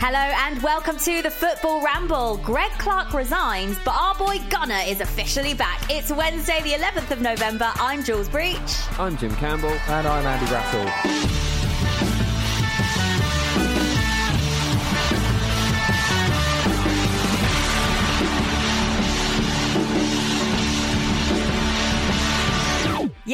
Hello and welcome to the Football Ramble. Greg Clarke resigns, but our boy Gunner is officially back. It's Wednesday, the 11th of November. I'm Jules Breach. I'm Jim Campbell. And I'm Andy Brassell.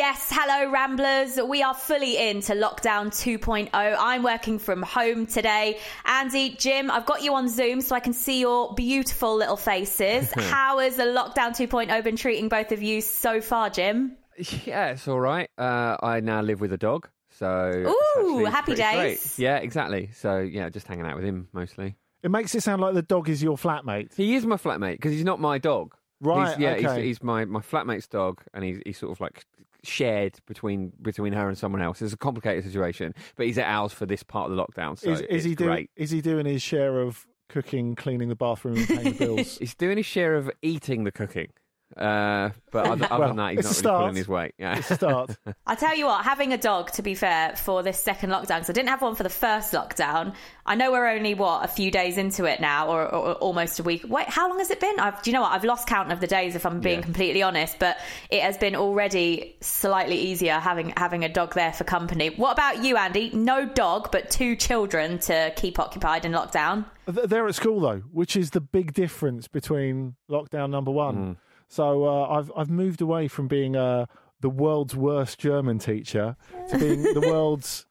Yes, hello Ramblers. We are fully into lockdown 2.0. I'm working from home today. Andy, Jim, I've got you on Zoom so I can see your beautiful little faces. How has the lockdown 2.0 been treating both of you so far, Jim? Yeah, it's all right. Uh, I now live with a dog, so Ooh, happy days. great. Yeah, exactly. So yeah, just hanging out with him mostly. It makes it sound like the dog is your flatmate. He is my flatmate because he's not my dog. Right, He's, yeah, okay. he's, he's my, my flatmate's dog, and he's, he's sort of like shared between between her and someone else. It's a complicated situation, but he's at ours for this part of the lockdown. So is, is he doing? Is he doing his share of cooking, cleaning the bathroom, and paying the bills? He's doing his share of eating the cooking. Uh, but other, other Well, than that, he's not really start. pulling his weight. Yeah. It's a start. I tell you what, having a dog, to be fair, for this second lockdown, because I didn't have one for the first lockdown. I know we're only, what, a few days into it now, or, or, or almost a week. Wait, how long has it been? I've, do you know what? I've lost count of the days, if I'm being Yeah. completely honest, but it has been already slightly easier having, having a dog there for company. What about you, Andy? No dog, but two children to keep occupied in lockdown. They're at school though, which is the big difference between lockdown number one. So uh, I've I've moved away from being uh, the world's worst German teacher to being the world's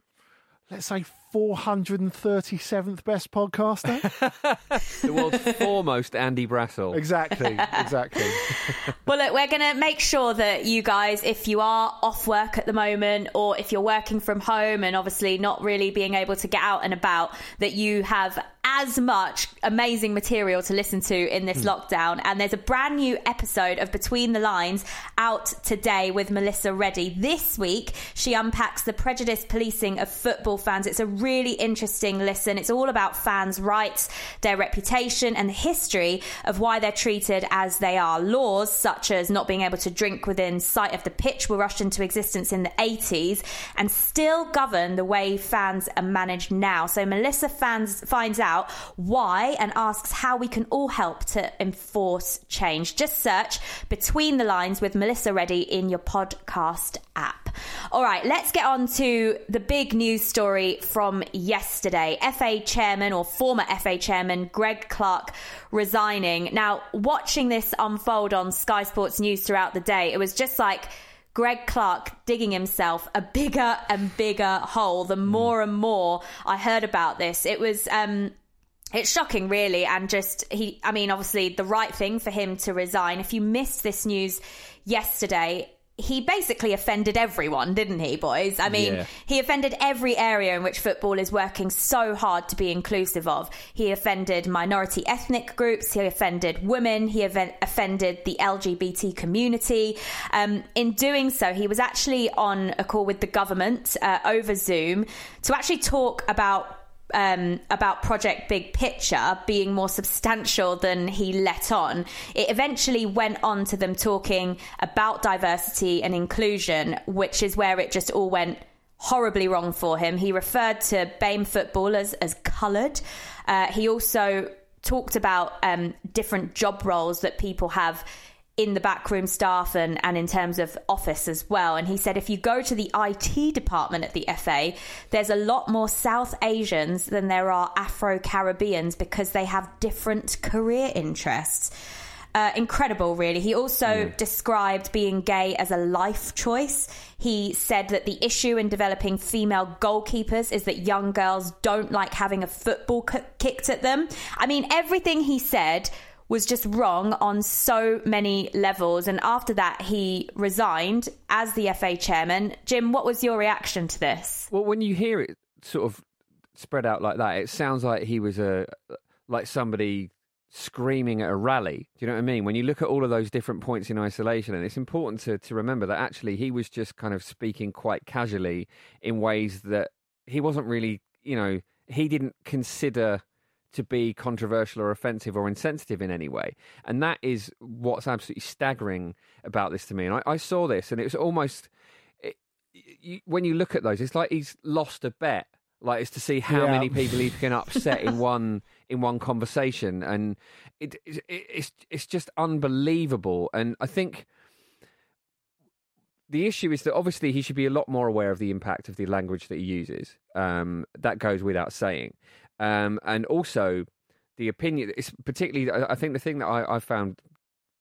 let's say 437th best podcaster. the world's foremost Andy Brassell. exactly, exactly. Well, look, we're going to make sure that you guys, if you are off work at the moment, or if you're working from home and obviously not really being able to get out and about, that you have as much amazing material to listen to in this hmm. lockdown. And there's a brand new episode of Between the Lines out today with Melissa Reddy. This week, she unpacks the prejudice policing of football fans. It's a really interesting listen. It's all about fans' rights, their reputation, and the history of why they're treated as they are. Laws such as not being able to drink within sight of the pitch were rushed into existence in the 80s and still govern the way fans are managed now. So Melissa fans finds out why and asks how we can all help to enforce change. Just search Between the Lines with Melissa Reddy in your podcast app. All right, let's get on to the big news story from yesterday. FA chairman or former FA chairman Greg Clarke resigning. Now, watching this unfold on Sky Sports News throughout the day, it was just like Greg Clarke digging himself a bigger and bigger hole. The more and more I heard about this, it was um it's shocking really and just he i mean obviously the right thing for him to resign if you missed this news yesterday he basically offended everyone didn't he boys? I mean Yeah. he offended every area in which football is working so hard to be inclusive of. He offended minority ethnic groups he offended women he offended the lgbt community. Um, in doing so he was actually on a call with the government uh, over zoom to actually talk about um, about Project Big Picture being more substantial than he let on, it eventually went on to them talking about diversity and inclusion, which is where it just all went horribly wrong for him. He referred to BAME footballers as coloured. Uh, he also talked about um, different job roles that people have in the backroom staff and, and in terms of office as well. And he said if you go to the IT department at the FA, there's a lot more South Asians than there are Afro Caribbeans because they have different career interests. Uh, incredible, really. He also described being gay as a life choice. He said that the issue in developing female goalkeepers is that young girls don't like having a football ki- kicked at them. I mean, everything he said was just wrong on so many levels. And after that, he resigned as the FA chairman. Jim, what was your reaction to this? Well, when you hear it sort of spread out like that, it sounds like he was a like somebody screaming at a rally. Do you know what I mean? When you look at all of those different points in isolation, and it's important to, to remember that actually he was just kind of speaking quite casually in ways that he wasn't really, you know, he didn't consider to be controversial or offensive or insensitive in any way. And that is what's absolutely staggering about this to me. And I, I saw this, and it was almost it, you, when you look at those, it's like he's lost a bet. Like it's to see how Yeah. many people he can upset in one in one conversation, and it, it, it's it's just unbelievable. And I think the issue is that obviously he should be a lot more aware of the impact of the language that he uses. Um, that goes without saying, um, and also the opinion. It's particularly. I think the thing that I, I found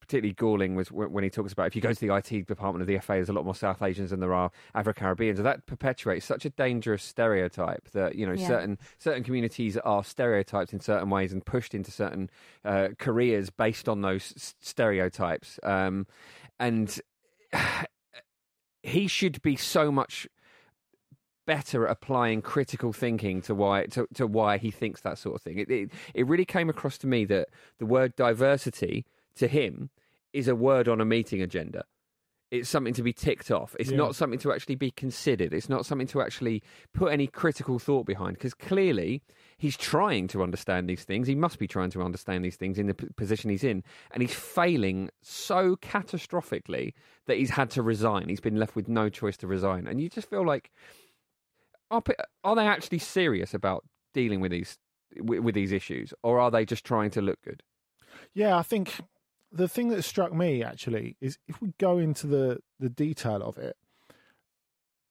particularly galling was when he talks about if you go to the IT department of the FA, there's a lot more South Asians than there are Afro Caribbeans. And that perpetuates such a dangerous stereotype that you know Yeah. certain certain communities are stereotyped in certain ways and pushed into certain uh, careers based on those s- stereotypes. Um, and he should be so much better at applying critical thinking to why to, to why he thinks that sort of thing. It, it it really came across to me that the word diversity to him is a word on a meeting agenda. It's something to be ticked off. It's Yeah. not something to actually be considered. It's not something to actually put any critical thought behind. Because clearly, he's trying to understand these things. He must be trying to understand these things in the p- position he's in, and he's failing so catastrophically that he's had to resign. He's been left with no choice to resign, and you just feel like, are, are they actually serious about dealing with these with, with these issues, or are they just trying to look good? Yeah, I think the thing that struck me actually is if we go into the the detail of it,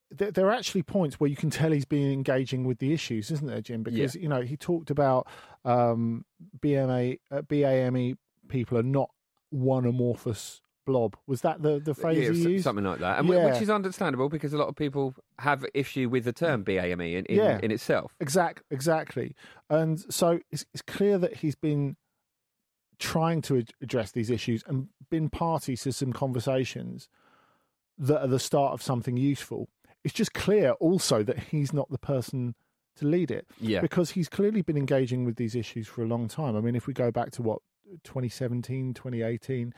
there, there are actually points where you can tell he's been engaging with the issues, isn't there, Jim? Because you know he talked about um, BMA uh, BAME people are not one amorphous blob. Was that the the phrase Yeah, s- used? something like that, and Yeah. which is understandable because a lot of people have issue with the term BAME in, in, Yeah. in itself. Exact, exactly. And so it's, it's clear that he's been trying to ad- address these issues and been party to some conversations that are the start of something useful. It's just clear also that he's not the person to lead it Yeah, because he's clearly been engaging with these issues for a long time. I mean, if we go back to what 2017, 2018,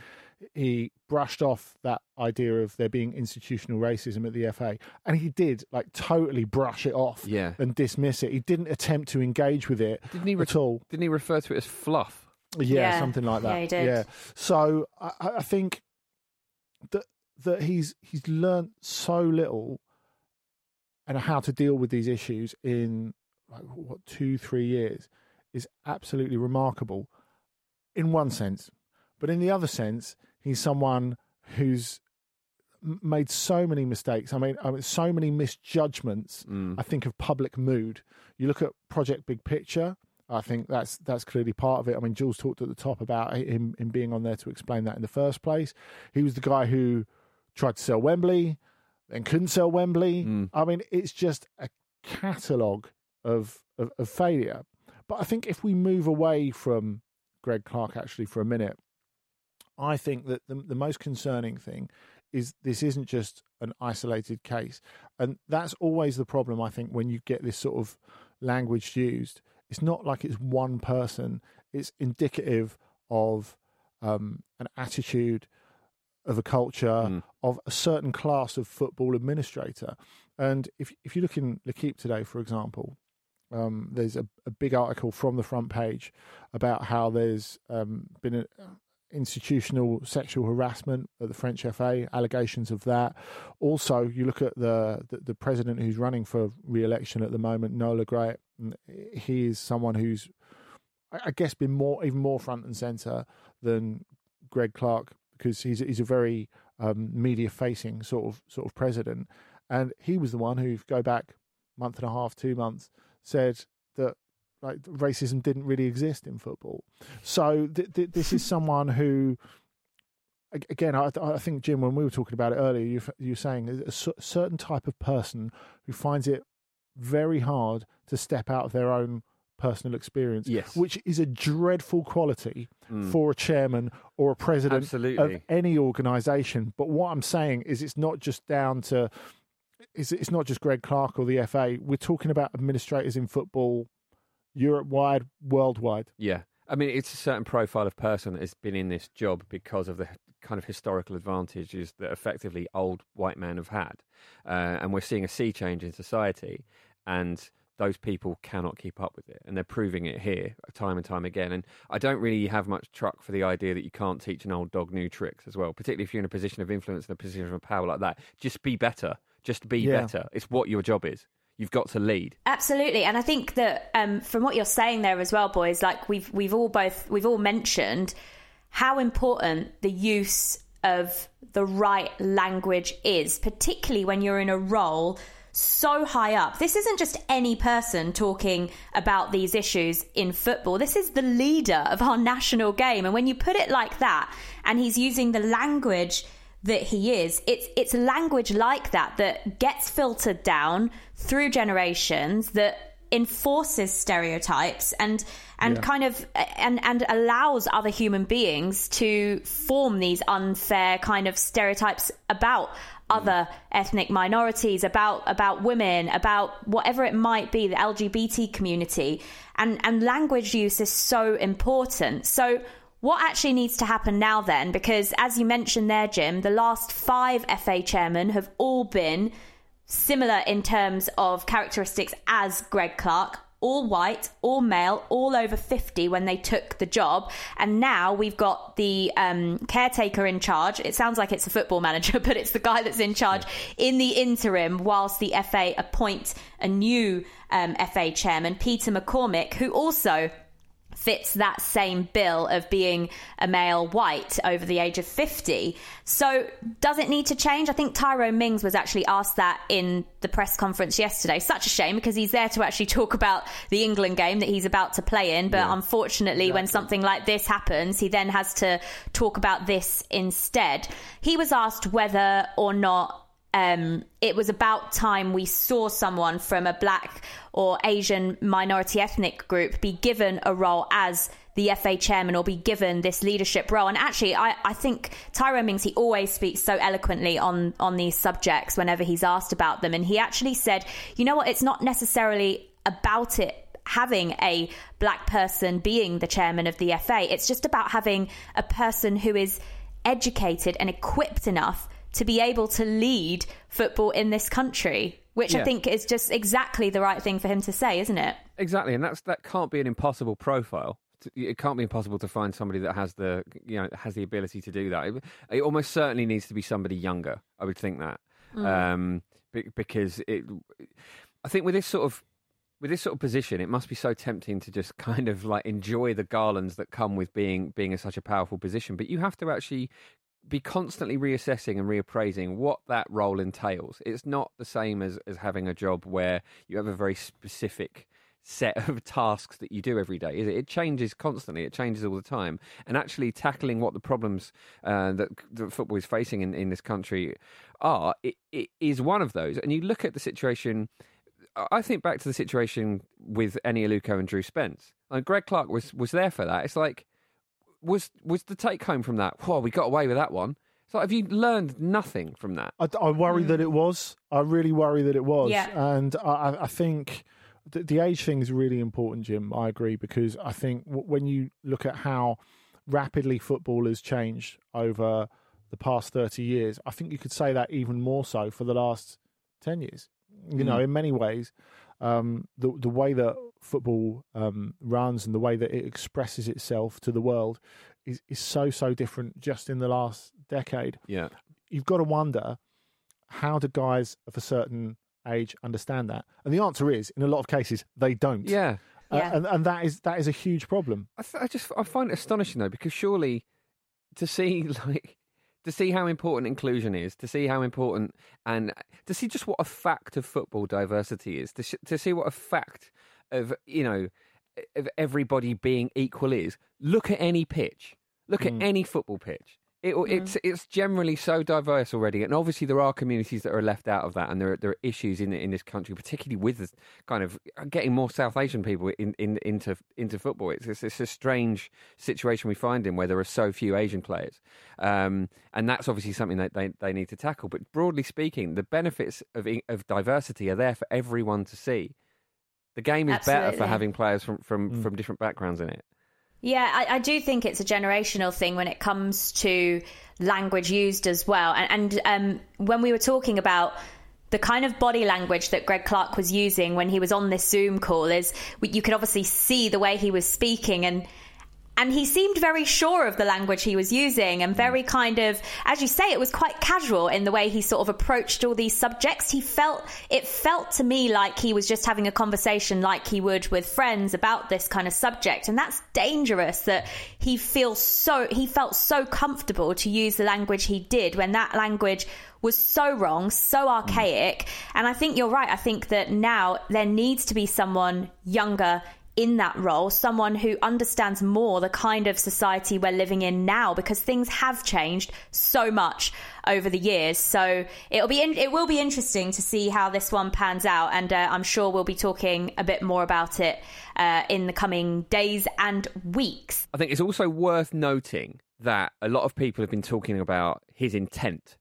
he brushed off that idea of there being institutional racism at the FA, and he did like totally brush it off yeah. and dismiss it. He didn't attempt to engage with it Didn't he? Re- at all. didn't he refer to it as fluff? Yeah, Yeah. something like that. Yeah, he did. Yeah. So I, I I think that that he's he's learned so little and how to deal with these issues in like what two three years is absolutely remarkable in one sense, but in the other sense, he's someone who's made so many mistakes. I mean, I mean, so many misjudgments. Mm. I think of public mood. You look at Project Big Picture. I think that's that's clearly part of it. I mean, Jules talked at the top about him, him being on there to explain that in the first place. He was the guy who tried to sell Wembley, and couldn't sell Wembley. Mm. I mean, it's just a catalogue of, of of failure. But I think if we move away from Greg Clarke actually for a minute, I think that the, the most concerning thing is this isn't just an isolated case. And that's always the problem, I think, when you get this sort of language used. It's not like it's one person, it's indicative of um, an attitude, of a culture, Mm. of a certain class of football administrator. And if, if you look in L'Equipe today, for example, um, there's a, a big article from the front page about how there's um, been a, institutional sexual harassment at the French FA, allegations of that. Also, you look at the the, the president who's running for re-election at the moment, Noël Le Graët. and He is someone who's, I guess, been more even more front and center than Greg Clarke because he's he's a very um, media facing sort of sort of president, and he was the one who, go back month and a half, two months, said that like racism didn't really exist in football. So th- th- this is someone who, again, I, I think Jim, when we were talking about it earlier, you f- you were saying a certain type of person who finds it very hard to step out of their own personal experience, Yes. which is a dreadful quality Mm. for a chairman or a president Absolutely. of any organisation. But what I'm saying is, it's not just down to. It's, it's not just Greg Clarke or the FA. We're talking about administrators in football, Europe wide, worldwide. Yeah. I mean, it's a certain profile of person that has been in this job because of the kind of historical advantages that effectively old white men have had. Uh, and we're seeing a sea change in society, and those people cannot keep up with it. And they're proving it here time and time again. And I don't really have much truck for the idea that you can't teach an old dog new tricks as well, particularly if you're in a position of influence and a position of power like that. Just be better. Just be Yeah. better. It's what your job is. You've got to lead. Absolutely, and I think that um, from what you're saying there as well, boys, like we've we've all both we've all mentioned how important the use of the right language is, particularly when you're in a role so high up. This isn't just any person talking about these issues in football. This is the leader of our national game. And when you put it like that, and he's using the language that he is, it's it's language like that that gets filtered down through generations that enforces stereotypes and and yeah. kind of and and allows other human beings to form these unfair kind of stereotypes about mm. other ethnic minorities, about about women, about whatever it might be, the LGBT community, and and language use is so important. So. What actually needs to happen now then? Because as you mentioned there, Jim, the last five FA chairmen have all been similar in terms of characteristics as Greg Clarke, all white, all male, all over 50 when they took the job. And now we've got the um, caretaker in charge. It sounds like it's a football manager, but it's the guy that's in charge in the interim whilst the FA appoint a new um, FA chairman, Peter McCormick, who also fits that same bill of being a male white over the age of 50. So, does it need to change? I think Tyrone Mings was actually asked that in the press conference yesterday. Such a shame because he's there to actually talk about the England game that he's about to play in. But yeah, unfortunately, exactly. when something like this happens, he then has to talk about this instead. He was asked whether or not um, it was about time we saw someone from a black or Asian minority ethnic group be given a role as the FA chairman or be given this leadership role. And actually, I, I think Tyrone Mings, he always speaks so eloquently on, on these subjects whenever he's asked about them. And he actually said, you know what, it's not necessarily about it having a black person being the chairman of the FA. It's just about having a person who is educated and equipped enough to be able to lead football in this country, which yeah. I think is just exactly the right thing for him to say, isn't it? Exactly, and that's that can't be an impossible profile. It can't be impossible to find somebody that has the you know has the ability to do that. It, it almost certainly needs to be somebody younger. I would think that mm. um, because it. I think with this sort of with this sort of position, it must be so tempting to just kind of like enjoy the garlands that come with being being in such a powerful position. But you have to actually be constantly reassessing and reappraising what that role entails. It's not the same as, as having a job where you have a very specific set of tasks that you do every day. is It changes constantly. It changes all the time. And actually tackling what the problems uh, that, that, football is facing in, in this country are, it, it is one of those. And you look at the situation. I think back to the situation with Eni Aluko and Drew Spence. And Greg Clarke was was there for that. It's like was was the take home from that? Whoa, we got away with that one. So have you learned nothing from that? I, I worry mm. that it was. I really worry that it was. Yeah. And I, I think the, the, age thing is really important, Jim. I agree because I think w- when you look at how rapidly football has changed over the past 30 years, I think you could say that even more so for the last 10 years. You mm. know, in many ways, um, the the way that football um, runs and the way that it expresses itself to the world is is so so different just in the last decade. Yeah, you've got to wonder how do guys of a certain age understand that? And the answer is, in a lot of cases, they don't. Yeah. Uh, yeah. and, and that is that is a huge problem. I, th- I just I find it astonishing though because surely to see like to see how important inclusion is, to see how important, and to see just what a fact of football diversity is, to, sh- to see what a fact of, you know, of everybody being equal is. Look at any pitch. Look mm. at any football pitch. It, mm. It's it's generally so diverse already, and obviously there are communities that are left out of that, and there are, there are issues in in this country, particularly with this kind of getting more South Asian people in, in into into football. It's, it's, it's a strange situation we find in where there are so few Asian players, um, and that's obviously something that they, they need to tackle. But broadly speaking, the benefits of of diversity are there for everyone to see. The game is Absolutely. better for having players from from, mm. from different backgrounds in it. Yeah, I, I, do think it's a generational thing when it comes to language used as well. And, and um, when we were talking about the kind of body language that Greg Clarke was using when he was on this Zoom call, is you could obviously see the way he was speaking and and he seemed very sure of the language he was using and very mm. kind of as you say it was quite casual in the way he sort of approached all these subjects he felt it felt to me like he was just having a conversation like he would with friends about this kind of subject and that's dangerous that he feels so he felt so comfortable to use the language he did when that language was so wrong, so mm. archaic. And I think you're right. I think that now there needs to be someone younger in that role, someone who understands more the kind of society we're living in now, because things have changed so much over the years. So it'll be in, it will be interesting to see how this one pans out, and uh, I'm sure we'll be talking a bit more about it uh, in the coming days and weeks. I think it's also worth noting that a lot of people have been talking about his intent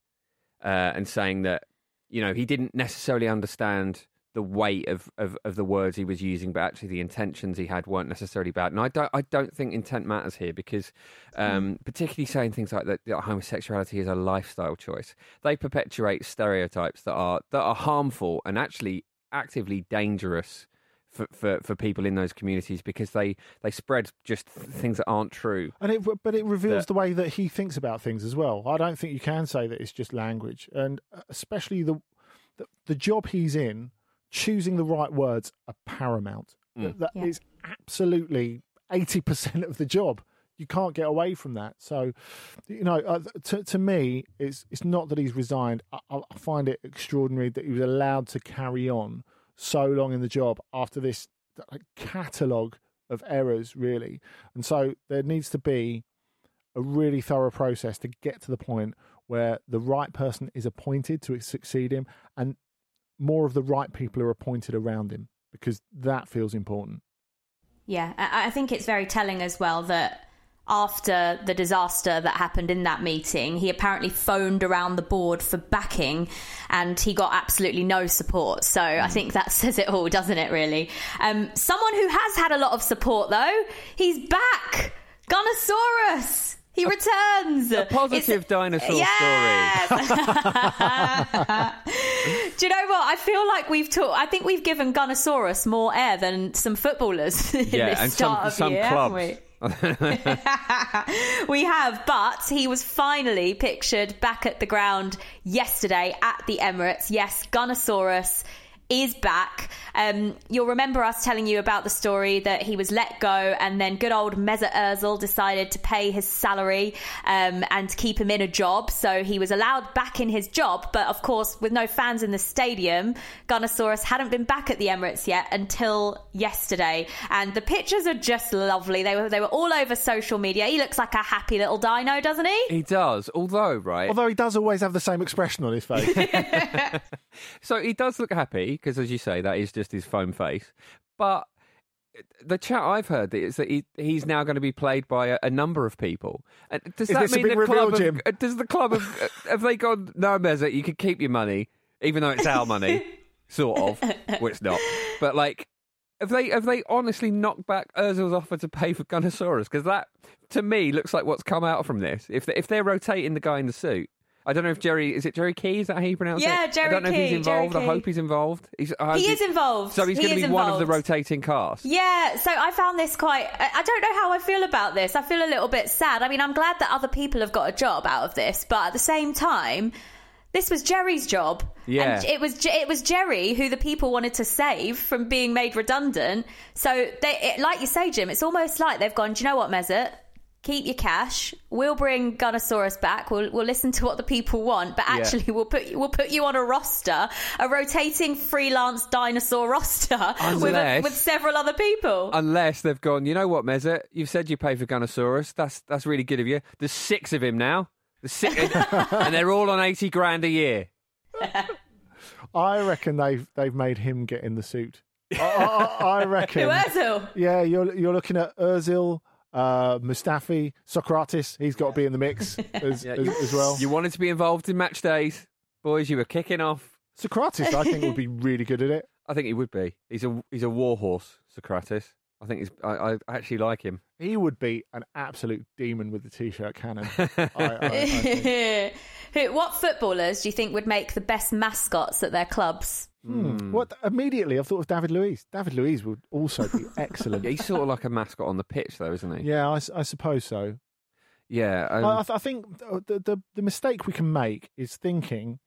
uh, and saying that you know he didn't necessarily understand the weight of, of, of, the words he was using, but actually the intentions he had weren't necessarily bad. And I don't I don't think intent matters here because, um, mm. particularly saying things like that, that, homosexuality is a lifestyle choice, they perpetuate stereotypes that are that are harmful and actually actively dangerous. For, for, for people in those communities because they, they spread just things that aren't true. And it, but it reveals that, the way that he thinks about things as well. I don't think you can say that it's just language, and uh, especially the, the, the job he's in choosing the right words are paramount. Mm. That yeah. is absolutely 80% of the job. You can't get away from that. So, you know, uh, to, to me, it's, it's not that he's resigned. I, I find it extraordinary that he was allowed to carry on so long in the job after this catalogue of errors, really. And so there needs to be a really thorough process to get to the point where the right person is appointed to succeed him and more of the right people are appointed around him because that feels important. Yeah, I think it's very telling as well that after the disaster that happened in that meeting, he apparently phoned around the board for backing and he got absolutely no support. So I think that says it all, doesn't it, really? Um, someone who has had a lot of support, though, he's back! Gunnersaurus! He returns. A positive it's, dinosaur yes! story. Do you know what? I feel like we've talked. I think we've given Gunnersaurus more air than some footballers in yeah, this and start some, of year, clubs. we? we have, but he was finally pictured back at the ground yesterday at the Emirates. Yes, Gunnersaurus is back. Um, you'll remember us telling you about the story that he was let go, and then good old Mesut Ozil decided to pay his salary um, and to keep him in a job. So he was allowed back in his job, but of course, with no fans in the stadium, Gunnersaurus hadn't been back at the Emirates yet until yesterday. And the pictures are just lovely. They were they were all over social media. He looks like a happy little dino, doesn't he? He does. Although, right? Although he does always have the same expression on his face. so he does look happy because, as you say, that is just his foam face. But the chat I've heard is that he, he's now going to be played by a, a number of people. And does is that mean the club? Have, uh, does the club have, have they gone? No, Mesut, you can keep your money, even though it's our money, sort of. Well, it's not. But like, have they have they honestly knocked back Ozil's offer to pay for Gunnersaurus? Because that, to me, looks like what's come out from this. If they, if they're rotating the guy in the suit, I don't know if Jerry is it Jerry Quy? Is that how you pronounce yeah, it? Yeah, Jerry I don't know Quy, if he's involved. I hope he's involved. He's, uh, he is involved. So he's he going to be involved. one of the rotating cast. Yeah. So I found this quite. I don't know how I feel about this. I feel a little bit sad. I mean, I'm glad that other people have got a job out of this, but at the same time. This was Jerry's job. Yeah. And it was it was Jerry who the people wanted to save from being made redundant. So they, it, like you say, Jim, it's almost like they've gone. Do you know what, Mesut? Keep your cash. We'll bring Gunnersaurus back. We'll we'll listen to what the people want, but actually yeah. we'll put you, we'll put you on a roster, a rotating freelance dinosaur roster unless, with a, with several other people. Unless they've gone, you know what, Mesut? You've said you pay for Gunnersaurus. That's that's really good of you. There's six of him now. The six, and they're all on eighty grand a year. I reckon they've they've made him get in the suit. I, I, I reckon. Ozil? Yeah, you're you're looking at Ozil uh, Mustafi, Sokratis, he's got to be in the mix as, yeah, as, as, well. You wanted to be involved in match days, boys. You were kicking off. Sokratis, I think, would be really good at it. I think he would be. He's a he's a warhorse, Sokratis. I think he's. I, I actually like him. He would be an absolute demon with the t-shirt cannon. I, I, what footballers do you think would make the best mascots at their clubs? Hmm. What immediately I thought of David Luiz. David Luiz would also be excellent. Yeah, he's sort of like a mascot on the pitch, though, isn't he? yeah, I suppose so. Yeah. um, I, I, th- I think the, the the mistake we can make is thinking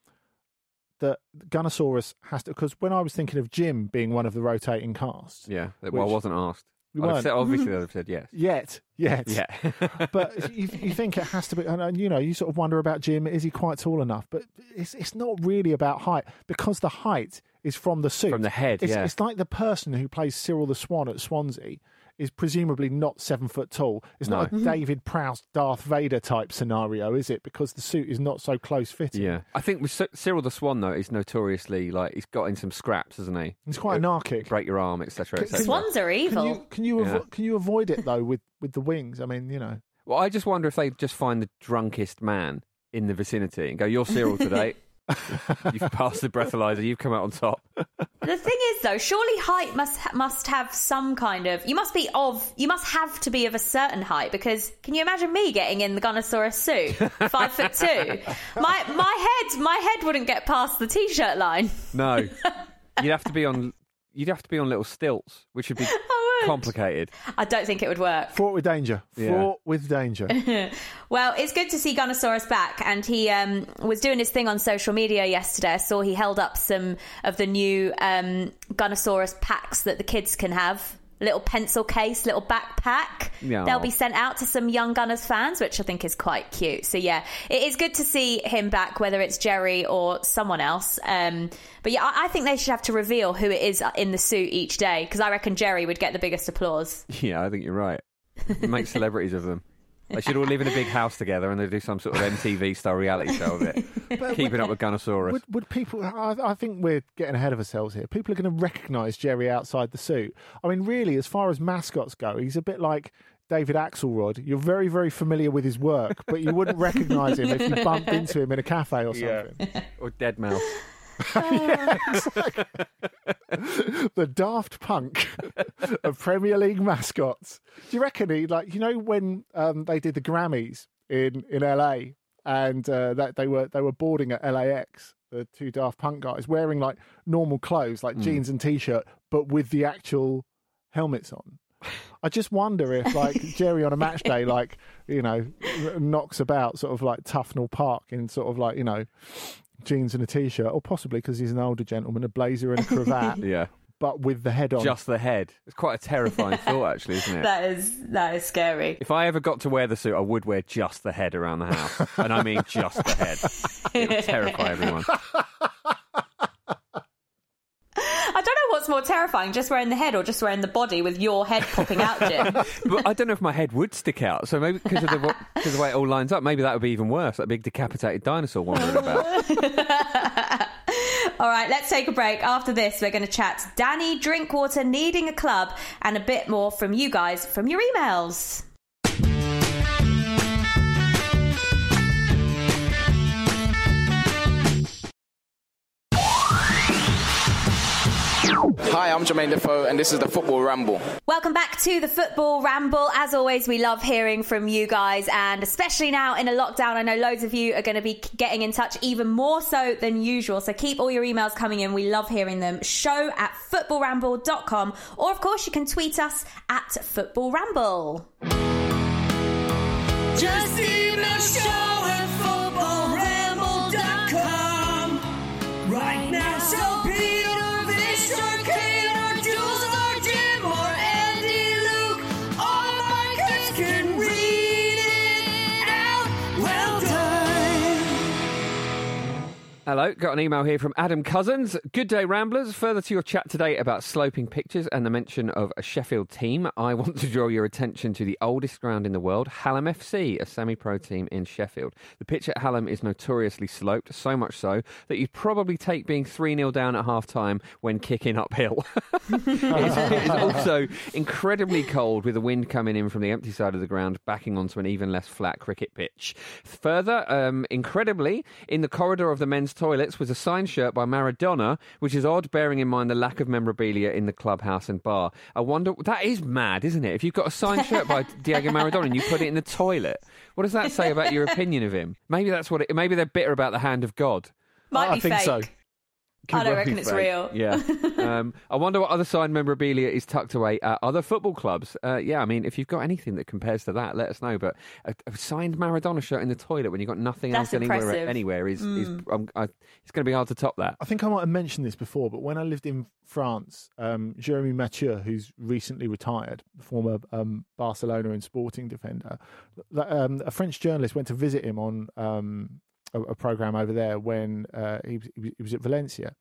that Gunnersaurus has to. Because when I was thinking of Jim being one of the rotating casts, yeah. Well, I wasn't asked. Have said, obviously, they'd have said yes. yet, yet, Yeah. but you, you think it has to be, and, and you know, you sort of wonder about Jim. Is he quite tall enough? But it's it's not really about height because the height is from the suit, From the head, It's, yeah. it's like the person who plays Cyril the Swan at Swansea is presumably not seven foot tall. It's not No. a David Prowse, Darth Vader type scenario, is it? Because the suit is not so close fitting. Yeah, I think with Cy- Cyril the Swan though, he's notoriously like he's got in some scraps, hasn't he? He's quite uh, anarchic. Break your arm, etc., etc. Swans are Can evil. you can you, avo- Yeah. can you avoid it though with, with the wings? I mean, you know, Well, I just wonder if they just find the drunkest man in the vicinity and go, "You're Cyril today. you've passed the breathalyzer. You've come out on top." The thing is, though, surely height must must have some kind of. You must be of. You must have to be of a certain height because can you imagine me getting in the Gunnersaurus suit, five foot two? My my head my head wouldn't get past the t-shirt line. No, you'd have to be on. You'd have to be on little stilts, which would be would. Oh, complicated. I don't think it would work. fraught with danger. Yeah. Fraught with danger. Well, it's good to see Gunnersaurus back, and he um, was doing his thing on social media yesterday. I saw he held up some of the new um, Gunnersaurus packs that the kids can have. Little pencil case, little backpack. They'll be sent out to some young Gunners fans, which I think is quite cute. So yeah, it is good to see him back, whether it's Jerry or someone else. Um, but yeah, I, I think they should have to reveal who it is in the suit each day because I reckon Jerry would get the biggest applause. Yeah, I think you're right. Make celebrities of them. They should all live in a big house together and they do some sort of MTV style reality show of it. Keeping up with Gunnersaurus. Would, would people? I, I think we're getting ahead of ourselves here. People are going to recognise Jerry outside the suit. I mean, really, as far as mascots go, he's a bit like David Axelrod. You're very, very familiar with his work, but you wouldn't recognise him if you bumped into him in a cafe or something. or Deadmau5. the Daft Punk of Premier League mascots. Do you reckon he like you know when um, they did the Grammys in in LA and uh, that they were they were boarding at LAX. The two Daft Punk guys wearing like normal clothes, like jeans and t-shirt, but with the actual helmets on. I just wonder if, like Jerry on a match day, like you know, knocks about sort of like Tufnell Park in sort of like you know, jeans and a t-shirt, or possibly because he's an older gentleman, a blazer and a cravat, Yeah. but with the head on. Just the head. It's quite a terrifying thought, actually, isn't it? That is that is scary. If I ever got to wear the suit, I would wear just the head around the house. And I mean just the head. It would terrify everyone. I don't know what's more terrifying, just wearing the head or just wearing the body with your head popping out, Jim. But I don't know if my head would stick out. So maybe because of the, because of the way it all lines up, maybe that would be even worse. That big decapitated dinosaur wandering about. All right, let's take a break. After this, we're going to chat Danny Drinkwater needing a club and a bit more from you guys from your emails. Hi, I'm Jermaine Defoe, and this is the Football Ramble. Welcome back to the Football Ramble. As always, we love hearing from you guys, and especially now in a lockdown, I know loads of you are going to be getting in touch even more so than usual. So keep all your emails coming in. We love hearing them. Show at footballramble.com, or of course, you can tweet us at Football Ramble. Just email show Hello, got an email here from Adam Cousins. Good day, Ramblers. Further to your chat today about sloping pictures and the mention of a Sheffield team, I want to draw your attention to the oldest ground in the world, Hallam FC, a semi pro team in Sheffield. The pitch at Hallam is notoriously sloped, so much so that you'd probably take being 3 0 down at half time when kicking uphill. it's, it's also incredibly cold with the wind coming in from the empty side of the ground, backing onto an even less flat cricket pitch. Further, um, incredibly, in the corridor of the men's toilets was a signed shirt by Maradona, which is odd, bearing in mind the lack of memorabilia in the clubhouse and bar. I wonder, that is mad, isn't it? If you've got a signed shirt by Diego Maradona and you put it in the toilet, what does that say about your opinion of him? Maybe that's what it, maybe they're bitter about the hand of God. Ah, Might I be think fake. so. I don't reckon it's fake. real. Yeah. um, I wonder what other signed memorabilia is tucked away at other football clubs. Uh, yeah, I mean, if you've got anything that compares to that, let us know. But a, a signed Maradona shirt in the toilet when you've got nothing That's else anywhere, impressive. anywhere is, is um, I, it's going to be hard to top that. I think I might have mentioned this before, but when I lived in France, um, Jeremy Mathieu, who's recently retired, former um, Barcelona and Sporting defender, that, um, a French journalist went to visit him on um, a, a program over there when uh, he, he was- at Valencia.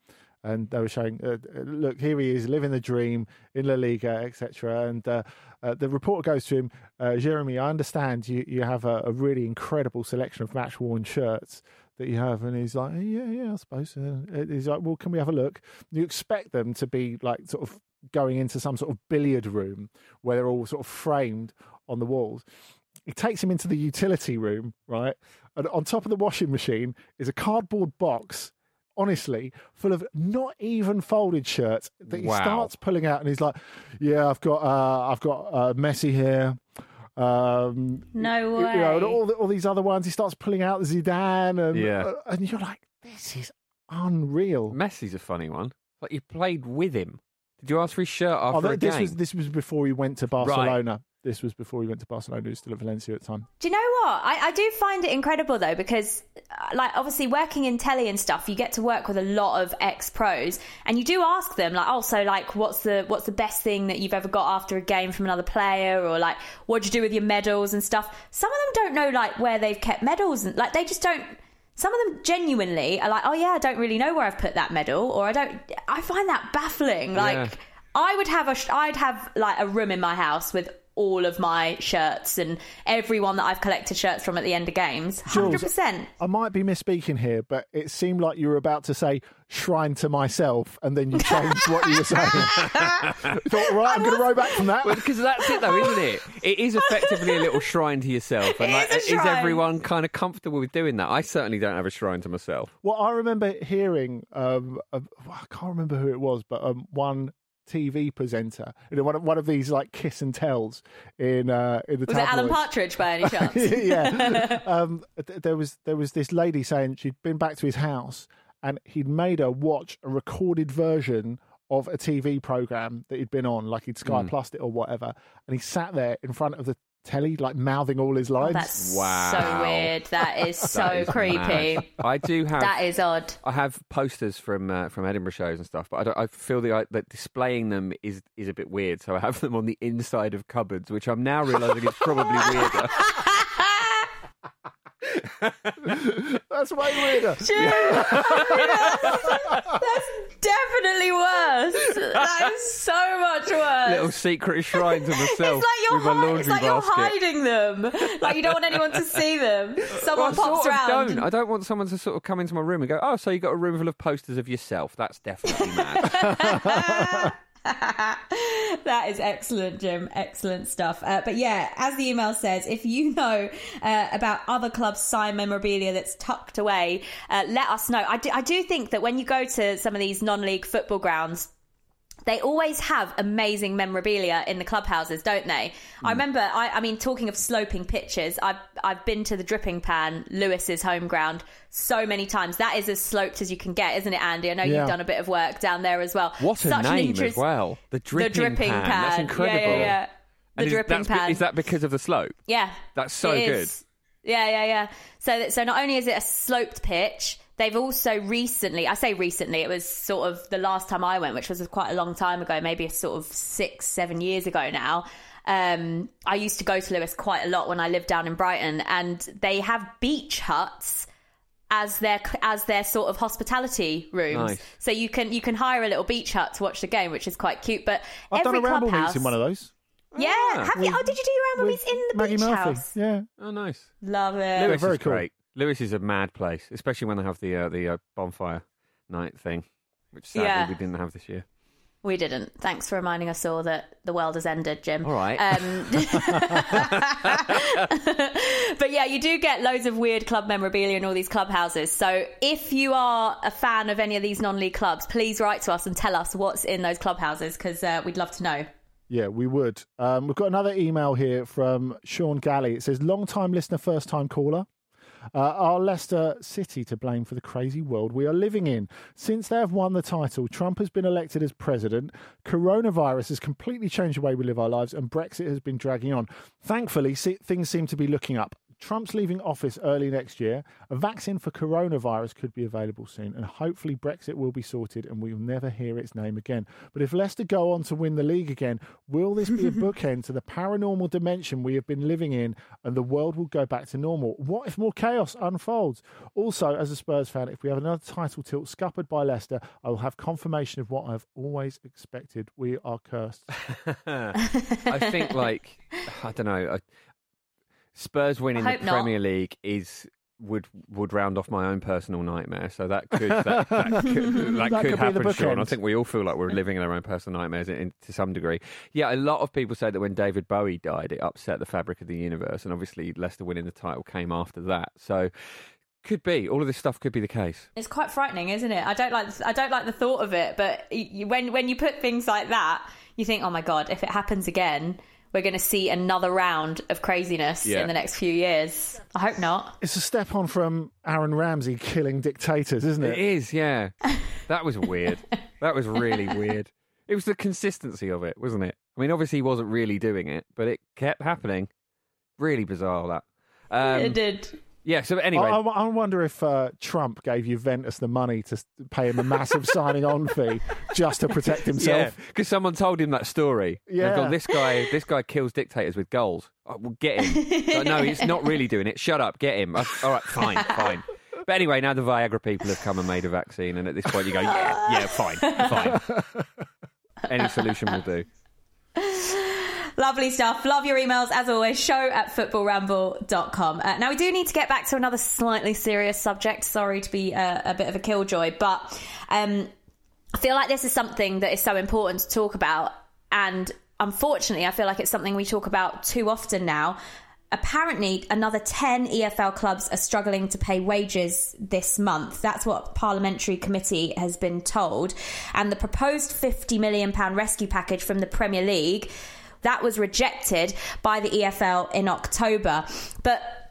And they were showing, uh, uh, look, here he is, living the dream in La Liga, etc. And uh, uh, the reporter goes to him, uh, Jeremy, I understand you, you have a, a really incredible selection of match worn shirts that you have. And he's like, yeah, yeah, I suppose. He's like, well, can we have a look? You expect them to be like sort of going into some sort of billiard room where they're all sort of framed on the walls. He takes him into the utility room, right? And on top of the washing machine is a cardboard box, honestly, full of not even folded shirts that he Wow. starts pulling out. And he's like, "Yeah, I've got, uh, I've got uh, Messi here." Um, No you know, and all, the, all these other ones. He starts pulling out the Zidane, and Yeah. uh, and you're like, "This is unreal." Messi's a funny one. Like you played with him. Did you ask for his shirt Oh, after a th- this game? was this was before he went to Barcelona. This was before he went to Barcelona. He was still at Valencia at the time. Do you know what? I, I do find it incredible though, because uh, like obviously working in telly and stuff, you get to work with a lot of ex pros, and you do ask them like, also like, what's the what's the best thing that you've ever got after a game from another player, or like, what'd you do with your medals and stuff. Some of them don't know like where they've kept medals, and like they just don't. Some of them genuinely are like, oh yeah, I don't really know where I've put that medal, or I don't. I find that baffling. Like, Yeah. I would have a, sh- I'd have like a room in my house with all of my shirts and everyone that I've collected shirts from at the end of games. Hundred Jules, percent. I might be misspeaking here, but it seemed like you were about to say "shrine to myself," and then you changed what you were saying. I thought, right, I'm going to row back from that. because Well, because that's it, though, isn't it? It is effectively a little shrine to yourself, and It like, is a is everyone kind of comfortable with doing that? I certainly don't have a shrine to myself. Well, I remember hearing, um, of- I can't remember who it was, but um, one TV presenter, you know, one of, one of these like kiss and tells in uh, in the Was it Alan. Partridge by any chance? yeah. Um, th- there was there was this lady saying she'd been back to his house and he'd made her watch a recorded version of a TV program that he'd been on, like he'd Sky Hmm. Plus it or whatever, and he sat there in front of the telly, like mouthing all his lines. Oh, That's Wow. so weird. That is so That is creepy. mad. I do have. That is odd. I have posters from uh, from Edinburgh shows and stuff, but I, don't, I feel the, I- that displaying them is is a bit weird. So I have them on the inside of cupboards, which I'm now realizing is probably weirder. That's way weirder. That's definitely worse. That is so much worse. Little secret shrine to myself it's like you're, with a hi- laundry it's like you're basket. hiding them. Like you don't want anyone to see them. Someone I pops sort of round. don't. I don't want someone to sort of come into my room and go, "Oh, so you got a room full of posters of yourself? That's definitely mad." that is excellent, Jim. Excellent stuff. Uh, but yeah, as the email says, if you know uh, about other clubs' sign memorabilia that's tucked away, uh, let us know. I do, I do think that when you go to some of these non-league football grounds, they always have amazing memorabilia in the clubhouses, don't they? I hmm. remember, I, I mean, talking of sloping pitches, I've I've been to the Dripping Pan, Lewes's home ground, so many times. That is as sloped as you can get, isn't it, Andy? I know Yeah. you've done a bit of work down there as well. What a Such an name interest- as well. The dripping, the dripping pan. That's incredible. Yeah, yeah, yeah. The And is- dripping be- pan. Is that because of the slope? Yeah, That's so good. Yeah, yeah, yeah. So, so not only is it a sloped pitch, they've also recently. I say recently. It was sort of the last time I went, which was quite a long time ago, maybe sort of six, seven years ago now. Um, I used to go to Lewes quite a lot when I lived down in Brighton, and they have beach huts as their as their sort of hospitality rooms. Nice. So you can you can hire a little beach hut to watch the game, which is quite cute. But I've every done a ramble clubhouse, meets in one of those. Yeah, have you? Oh, did you do your ramble with meets in the Maggie beach Murphy. house? Yeah. Oh, nice. Love it. Lewes very is cool. great. Lewes is a mad place, especially when they have the uh, the uh, bonfire night thing, which sadly Yeah. we didn't have this year. We didn't. Thanks for reminding us all that the world has ended, Jim. All right. Um, but yeah, you do get loads of weird club memorabilia in all these clubhouses. So if you are a fan of any of these non-league clubs, please write to us and tell us what's in those clubhouses because uh, we'd love to know. Yeah, we would. Um, we've got another email here from Sean Galley. It says, long time listener, first time caller. Uh, are Leicester City to blame for the crazy world we are living in? Since they have won the title, Trump has been elected as president, coronavirus has completely changed the way we live our lives, and Brexit has been dragging on. Thankfully, things seem to be looking up. Trump's leaving office early next year. A vaccine for coronavirus could be available soon, and hopefully Brexit will be sorted and we'll never hear its name again. But if Leicester go on to win the league again, will this be a bookend to the paranormal dimension we have been living in and the world will go back to normal? What if more chaos unfolds? Also, as a Spurs fan, if we have another title tilt scuppered by Leicester, I will have confirmation of what I've always expected. We are cursed. I think like I don't know. I, Spurs winning I the hope not. Premier League is would would round off my own personal nightmare. So that could that, that could, that That could could happen, Sean. I think we all feel like we're living in our own personal nightmares in, to some degree. Yeah, a lot of people say that when David Bowie died, it upset the fabric of the universe, and obviously Leicester winning the title came after that. So could be all of this stuff could be the case. It's quite frightening, isn't it? I don't like I don't like the thought of it, but you, when when you put things like that, you think, oh my god, if it happens again, we're going to see another round of craziness Yeah. in the next few years. I hope not. It's a step on from Aaron Ramsey killing dictators, isn't It it? is, yeah. That was weird. that was really weird. It was the consistency of it, wasn't it? I mean, obviously he wasn't really doing it, but it kept happening. Really bizarre that. Um, it did. Yeah. So anyway, I, I wonder if uh, Trump gave Juventus the money to pay him a massive signing on fee just to protect yeah, himself. because someone told him that story. Yeah. gone, this guy, this guy kills dictators with goals. Oh, well, get him. No, he's not really doing it. Shut up. Get him. Uh, All right, fine, fine. But anyway, now the Viagra people have come and made a vaccine, and at this point you go, yeah, yeah, fine, fine. Any solution will do. Lovely stuff. Love your emails as always. Show at footballramble.com. Uh, now, we do need to get back to another slightly serious subject. Sorry to be a, a bit of a killjoy, but um, I feel like this is something that is so important to talk about. And unfortunately, I feel like it's something we talk about too often now. Apparently, another 10 EFL clubs are struggling to pay wages this month. That's what Parliamentary Committee has been told. And the proposed £50 million rescue package from the Premier League that was rejected by the EFL in October. But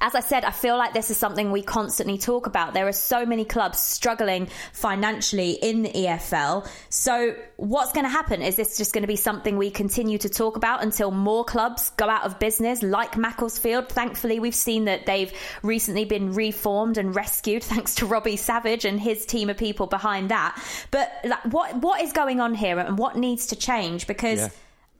as I said, I feel like this is something we constantly talk about. There are so many clubs struggling financially in the EFL. So, what's going to happen? Is this just going to be something we continue to talk about until more clubs go out of business, like Macclesfield? Thankfully, we've seen that they've recently been reformed and rescued thanks to Robbie Savage and his team of people behind that. But like, what what is going on here, and what needs to change? Because Yeah.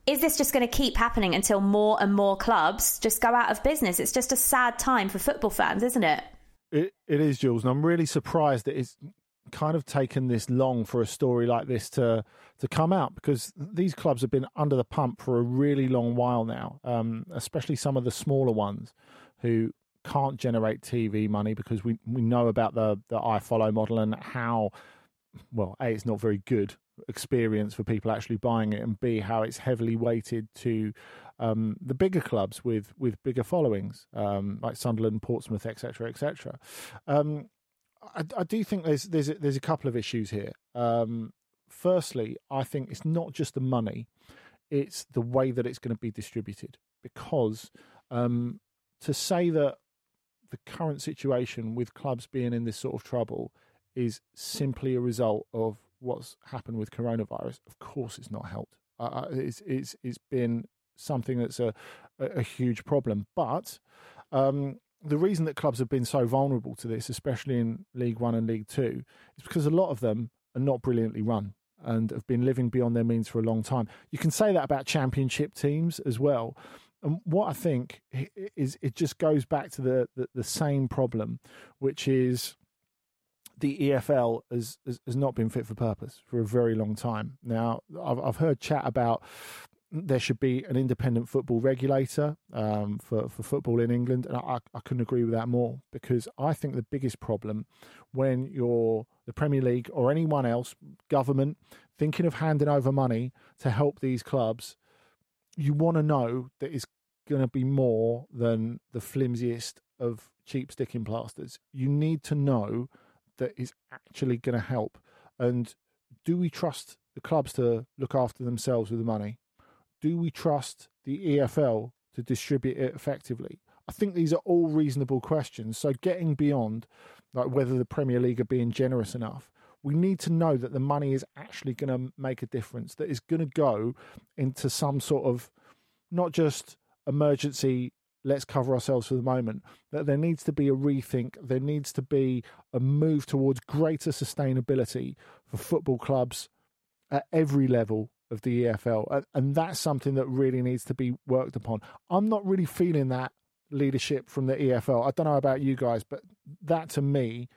Is this just going to keep happening until more and more clubs just go out of business? It's just a sad time for football fans, isn't it? It, it is, Jules, and I'm really surprised that it's kind of taken this long for a story like this to to come out because these clubs have been under the pump for a really long while now, um, especially some of the smaller ones who can't generate TV money because we, we know about the the iFollow model and how well a it's not very good experience for people actually buying it and b how it's heavily weighted to um, the bigger clubs with with bigger followings um, like Sunderland, Portsmouth, etc., etc. Um, I, I do think there's there's a, there's a couple of issues here. Um, firstly, I think it's not just the money; it's the way that it's going to be distributed. Because um, to say that the current situation with clubs being in this sort of trouble is simply a result of what's happened with coronavirus, of course, it's not helped. Uh, it's it's it's been something that's a a, a huge problem, but. Um, the reason that clubs have been so vulnerable to this, especially in League One and League Two, is because a lot of them are not brilliantly run and have been living beyond their means for a long time. You can say that about championship teams as well. And what I think is it just goes back to the, the, the same problem, which is the EFL has, has has not been fit for purpose for a very long time. Now, I've I've heard chat about there should be an independent football regulator um, for for football in England, and I, I couldn't agree with that more because I think the biggest problem when you're the Premier League or anyone else, government, thinking of handing over money to help these clubs, you want to know that it's going to be more than the flimsiest of cheap sticking plasters. You need to know that is actually going to help. And do we trust the clubs to look after themselves with the money? Do we trust the EFL to distribute it effectively? I think these are all reasonable questions. So getting beyond like whether the Premier League are being generous enough, we need to know that the money is actually going to make a difference. That is going to go into some sort of not just emergency. Let's cover ourselves for the moment. That there needs to be a rethink. There needs to be a move towards greater sustainability for football clubs at every level of the EFL, and, that's something that really needs to be worked upon. I'm not really feeling that leadership from the EFL. I don't know about you guys, but that to me,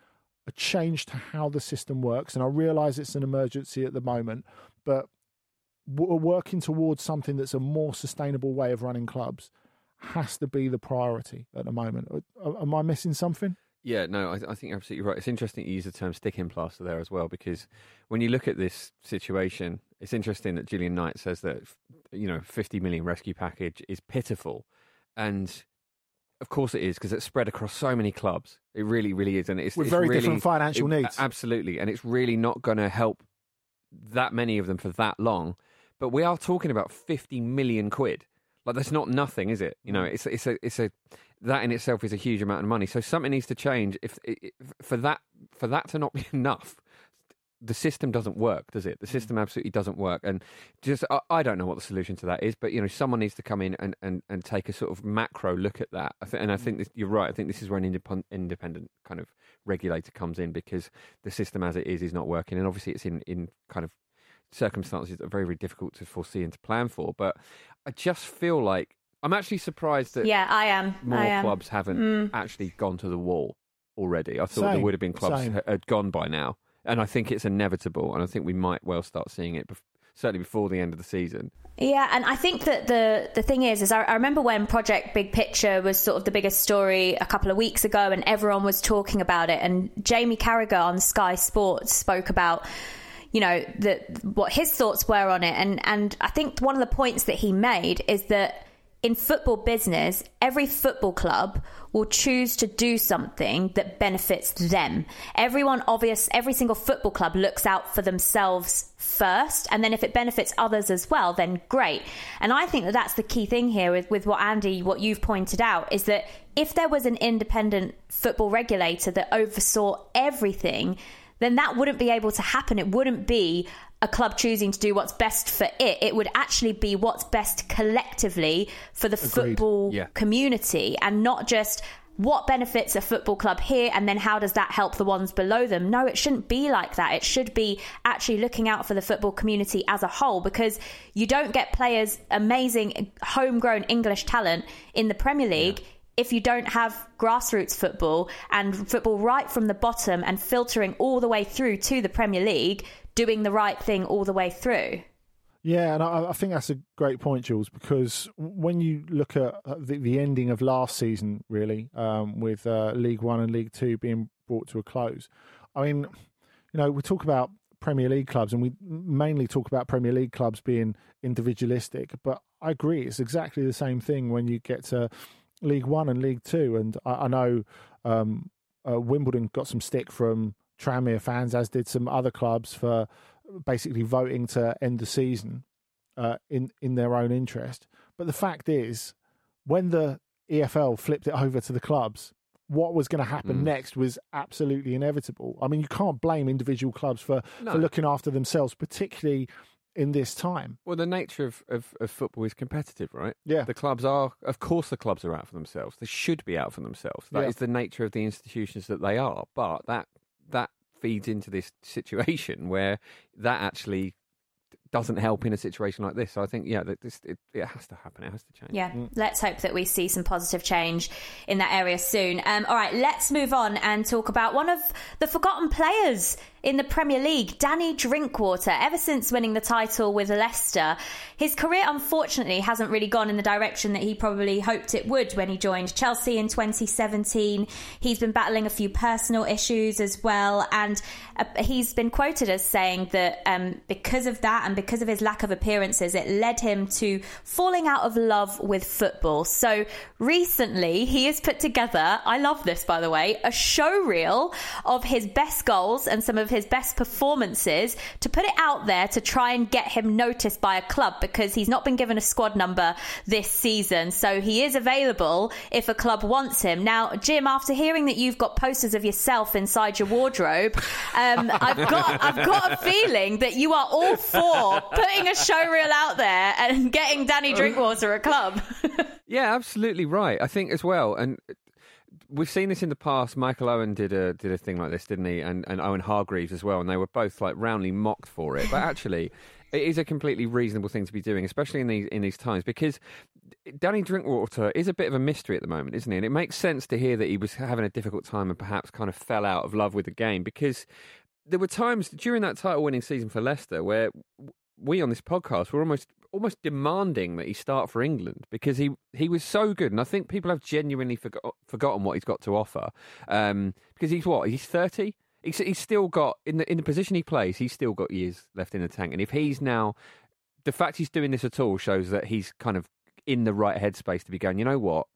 a change to how the system works, and I realise it's an emergency at the moment, but we're working towards something that's a more sustainable way of running clubs has to be the priority at the moment. Uh, Am I missing something? Yeah, no, I, I think you're absolutely right. It's interesting you use the term sticking plaster there as well, because when you look at this situation, it's interesting that Julian Knight says that, you know, 50 million rescue package is pitiful. And of course it is, because it's spread across so many clubs. It really, really is. And it's, With it's very really, different financial it- needs. Absolutely. And it's really not going to help that many of them for that long. But we are talking about 50 million quid. Like that's not nothing, is it? You know, Mm. it's it's a it's a that in itself is a huge amount of money. So something needs to change. If, if for that for that to not be enough, the system doesn't work, does it? The Mm. system absolutely doesn't work. And just I, I don't know what the solution to that is, but you know, someone needs to come in and, and, and take a sort of macro look at that. I th- and I Mm. think this, you're right. I think this is where an independent independent kind of regulator comes in because the system as it is is not working, and obviously it's in in kind of circumstances that are very very difficult to foresee and to plan for. But I just feel like I'm actually surprised that Yeah, I am. more I am. clubs haven't Mm. actually gone to the wall already. I thought there would have been clubs same. had gone by now, and I think it's inevitable. And I think we might well start seeing it, bef- certainly before the end of the season. Yeah, and I think that the the thing is, is I, I remember when Project Big Picture was sort of the biggest story a couple of weeks ago, and everyone was talking about it. And Jamie Carragher on Sky Sports spoke about, you know, the what his thoughts were on it, and and I think one of the points that he made is that in football business, every football club will choose to do something that benefits them. Everyone, obvious, every single football club looks out for themselves first, and then if it benefits others as well, then great. And I think that that's the key thing here with, with what Andy, what you've pointed out, is that if there was an independent football regulator that oversaw everything, then that wouldn't be able to happen. It wouldn't be a club choosing to do what's best for it. It would actually be what's best collectively for the football Yeah. community and not just what benefits a football club here and then how does that help the ones below them. No, it shouldn't be like that. It should be actually looking out for the football community as a whole because you don't get players, amazing homegrown English talent in the Premier League if you don't have grassroots football and football right from the bottom and filtering all the way through to the Premier League, doing the right thing all the way through. Yeah, and I, I think that's a great point, Jules, because when you look at the, the ending of last season, really, um, with uh, League One and League Two being brought to a close, I mean, you know, we talk about Premier League clubs and we mainly talk about Premier League clubs being individualistic, but I agree, it's exactly the same thing when you get to League One and League Two. And I, I know um, uh, Wimbledon got some stick from Tranmere fans, as did some other clubs, for basically voting to end the season uh, in in their own interest. But the fact is, when the EFL flipped it over to the clubs, what was going to happen Mm. next was absolutely inevitable. I mean, you can't blame individual clubs for, No. for looking after themselves, particularly in this time. Well, the nature of, of, of football is competitive, right? Yeah. The clubs are, of course, the clubs are out for themselves. They should be out for themselves. That is Yeah. the nature of the institutions that they are. But that that feeds into this situation where that actually doesn't help in a situation like this. So I think, yeah, that this it, it has to happen. It has to change. Yeah, let's hope that we see some positive change in that area soon. Um, all right, let's move on and talk about one of the forgotten players in the Premier League, Danny Drinkwater. Ever since winning the title with Leicester, his career unfortunately hasn't really gone in the direction that he probably hoped it would when he joined Chelsea in 2017. He's been battling a few personal issues as well, and uh, he's been quoted as saying that um, because of that and because of his lack of appearances, it led him to falling out of love with football. So recently, he has put together, I love this by the way, a show reel of his best goals and some of his best performances to put it out there to try and get him noticed by a club because he's not been given a squad number this season. So he is available if a club wants him. Now, Jim, after hearing that you've got posters of yourself inside your wardrobe, um, I've got I've got a feeling that you are all for putting a show reel out there and getting Danny Drinkwater a club. Yeah, absolutely right. I think as well, and we've seen this in the past. Michael Owen did a did a thing like this, didn't he? And and Owen Hargreaves as well, and they were both like roundly mocked for it. But actually, it is a completely reasonable thing to be doing, especially in these in these times, because Danny Drinkwater is a bit of a mystery at the moment, isn't he? And it makes sense to hear that he was having a difficult time and perhaps kind of fell out of love with the game because there were times during that title winning season for Leicester where we on this podcast were almost almost demanding that he start for England because he he was so good, and I think people have genuinely forgot, forgotten what he's got to offer. Um, because he's what he's thirty. He's, he's still got in the in the position he plays. He's still got years left in the tank, and if he's now the fact he's doing this at all shows that he's kind of in the right headspace to be going. You know what?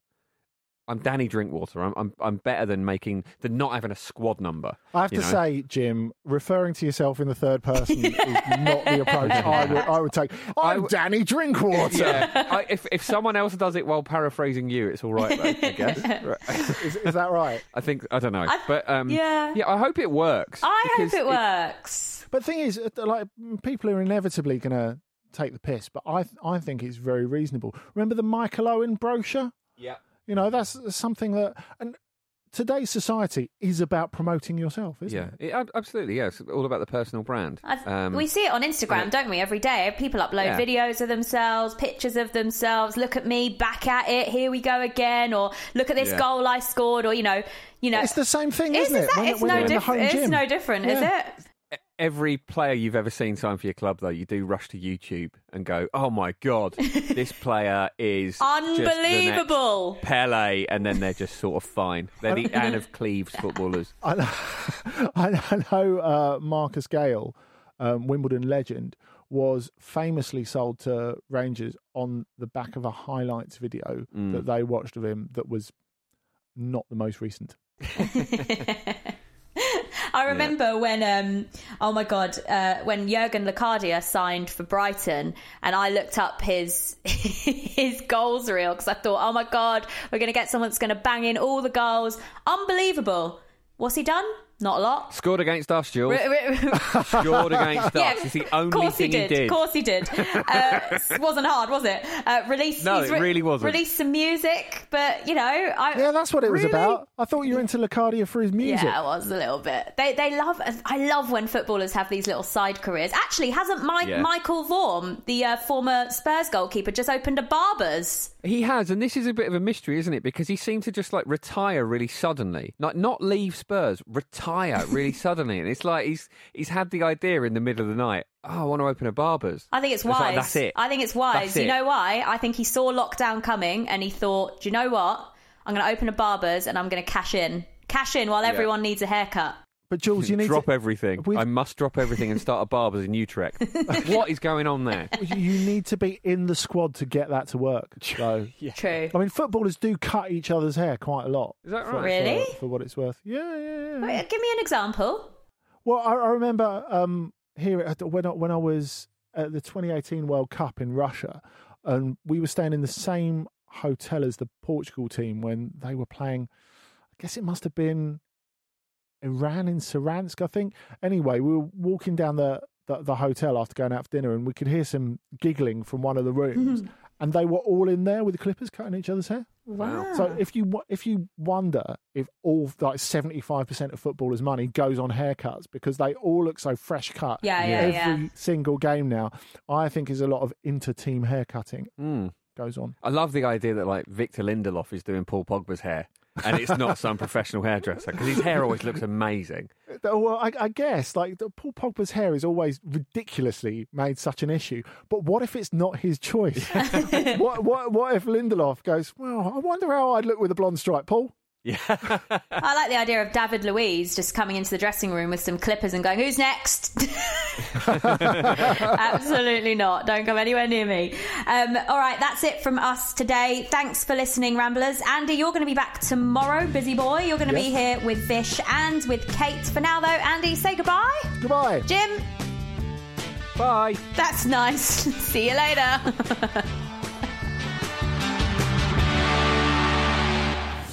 I'm Danny Drinkwater. I'm I'm, I'm better than making than not having a squad number. I have to know? say, Jim, referring to yourself in the third person is not the approach I would, I would take. I'm w- Danny Drinkwater. Yeah, I, if if someone else does it while paraphrasing you, it's all right. Though, I guess. Is, is that right? I think I don't know, but um, yeah. yeah. I hope it works. I hope because it works. But the thing is, uh, like people are inevitably going to take the piss, but I I think it's very reasonable. Remember the Michael Owen brochure? Yeah. You know, that's something that and today's society is about promoting yourself, isn't Yeah, it? it, ab- absolutely. Yes, all about the personal brand. Um, we see it on Instagram, yeah. don't we? Every day, people upload Yeah. videos of themselves, pictures of themselves. Look at me, back at it. Here we go again. Or look at this Yeah. goal I scored. Or you know, you know, It's the same thing, It's, isn't it? that- When- it's when no you're in the different. home It's gym. no different, is it? Every player you've ever seen sign for your club, though, you do rush to YouTube and go, "Oh my god, this player is just the next Unbelievable. Pele," and then they're just sort of fine. They're the Anne of Cleves footballers. I know, I know uh, Marcus Gayle, um, Wimbledon legend, was famously sold to Rangers on the back of a highlights video Mm. that they watched of him that was not the most recent. I remember when, um, oh my god, uh, when Jurgen Locadia signed for Brighton, and I looked up his his goals reel because I thought, oh my god, we're going to get someone that's going to bang in all the goals. Unbelievable. What's he done? Not a lot. Scored against us, Jules. of Scored against us. Yeah, It's the only course thing he did. he did. Of course he did. Uh, wasn't hard, was it? Uh, release. No, he's it really wasn't. Released some music, but you know, I, Yeah, that's what it was about. I thought you were into Locadia for his music. Yeah, it was a little bit. They they love. I love when footballers have these little side careers. Actually, hasn't Mike, Yeah. Michael Vorm, the uh, former Spurs goalkeeper, just opened a Barbers? He has, and this is a bit of a mystery, isn't it? Because he seemed to just like retire really suddenly, like not leave Spurs, retire really suddenly, and it's like he's he's had the idea in the middle of the night. Oh, I want to open a barber's. I think it's wise. like, That's it. I think it's wise. That's You it. know why? I think he saw lockdown coming and he thought, do you know what? I'm going to open a Barbers and I'm going to cash in. Cash in while Yeah. everyone needs a haircut. But Jules, you need to drop to, everything. We've- I must drop everything and start a barber's in Utrecht. what is going on there? you need to be in the squad to get that to work. So, True. I mean, footballers do cut each other's hair quite a lot. Is that for- right? Really? For, for what it's worth. Yeah, yeah, yeah. Wait, give me an example. Well, I, I remember um, here when I, when I was at the 2018 World Cup in Russia, and we were staying in the same hotel as the Portugal team when they were playing. I guess it must have been Iran in Saransk, I think. Anyway, we were walking down the, the, the hotel after going out for dinner, and we could hear some giggling from one of the rooms, and they were all in there with the clippers cutting each other's hair. Wow. So if you if you wonder if all like seventy five percent of footballers' money goes on haircuts because they all look so fresh cut, Yeah, yeah, every yeah. single game now, I think is a lot of inter team haircutting Mm. goes on. I love the idea that like Victor Lindelof is doing Paul Pogba's hair, and it's not some professional hairdresser because his hair always looks amazing. Uh, well, I, I guess like Paul Pogba's hair is always ridiculously made such an issue. But what if it's not his choice? what what what if Lindelof goes? Well, I wonder how I'd look with a blonde stripe, Paul. Yeah. I like the idea of David Luiz just coming into the dressing room with some clippers and going, "Who's next?" Absolutely not. Don't come anywhere near me. Um, all right, that's it from us today. Thanks for listening, Ramblers. Andy, you're going to be back tomorrow, busy boy. You're going to be here with Vish and with Kate. For now, though, Andy, say goodbye. Goodbye. Jim, Bye. that's nice. See you later.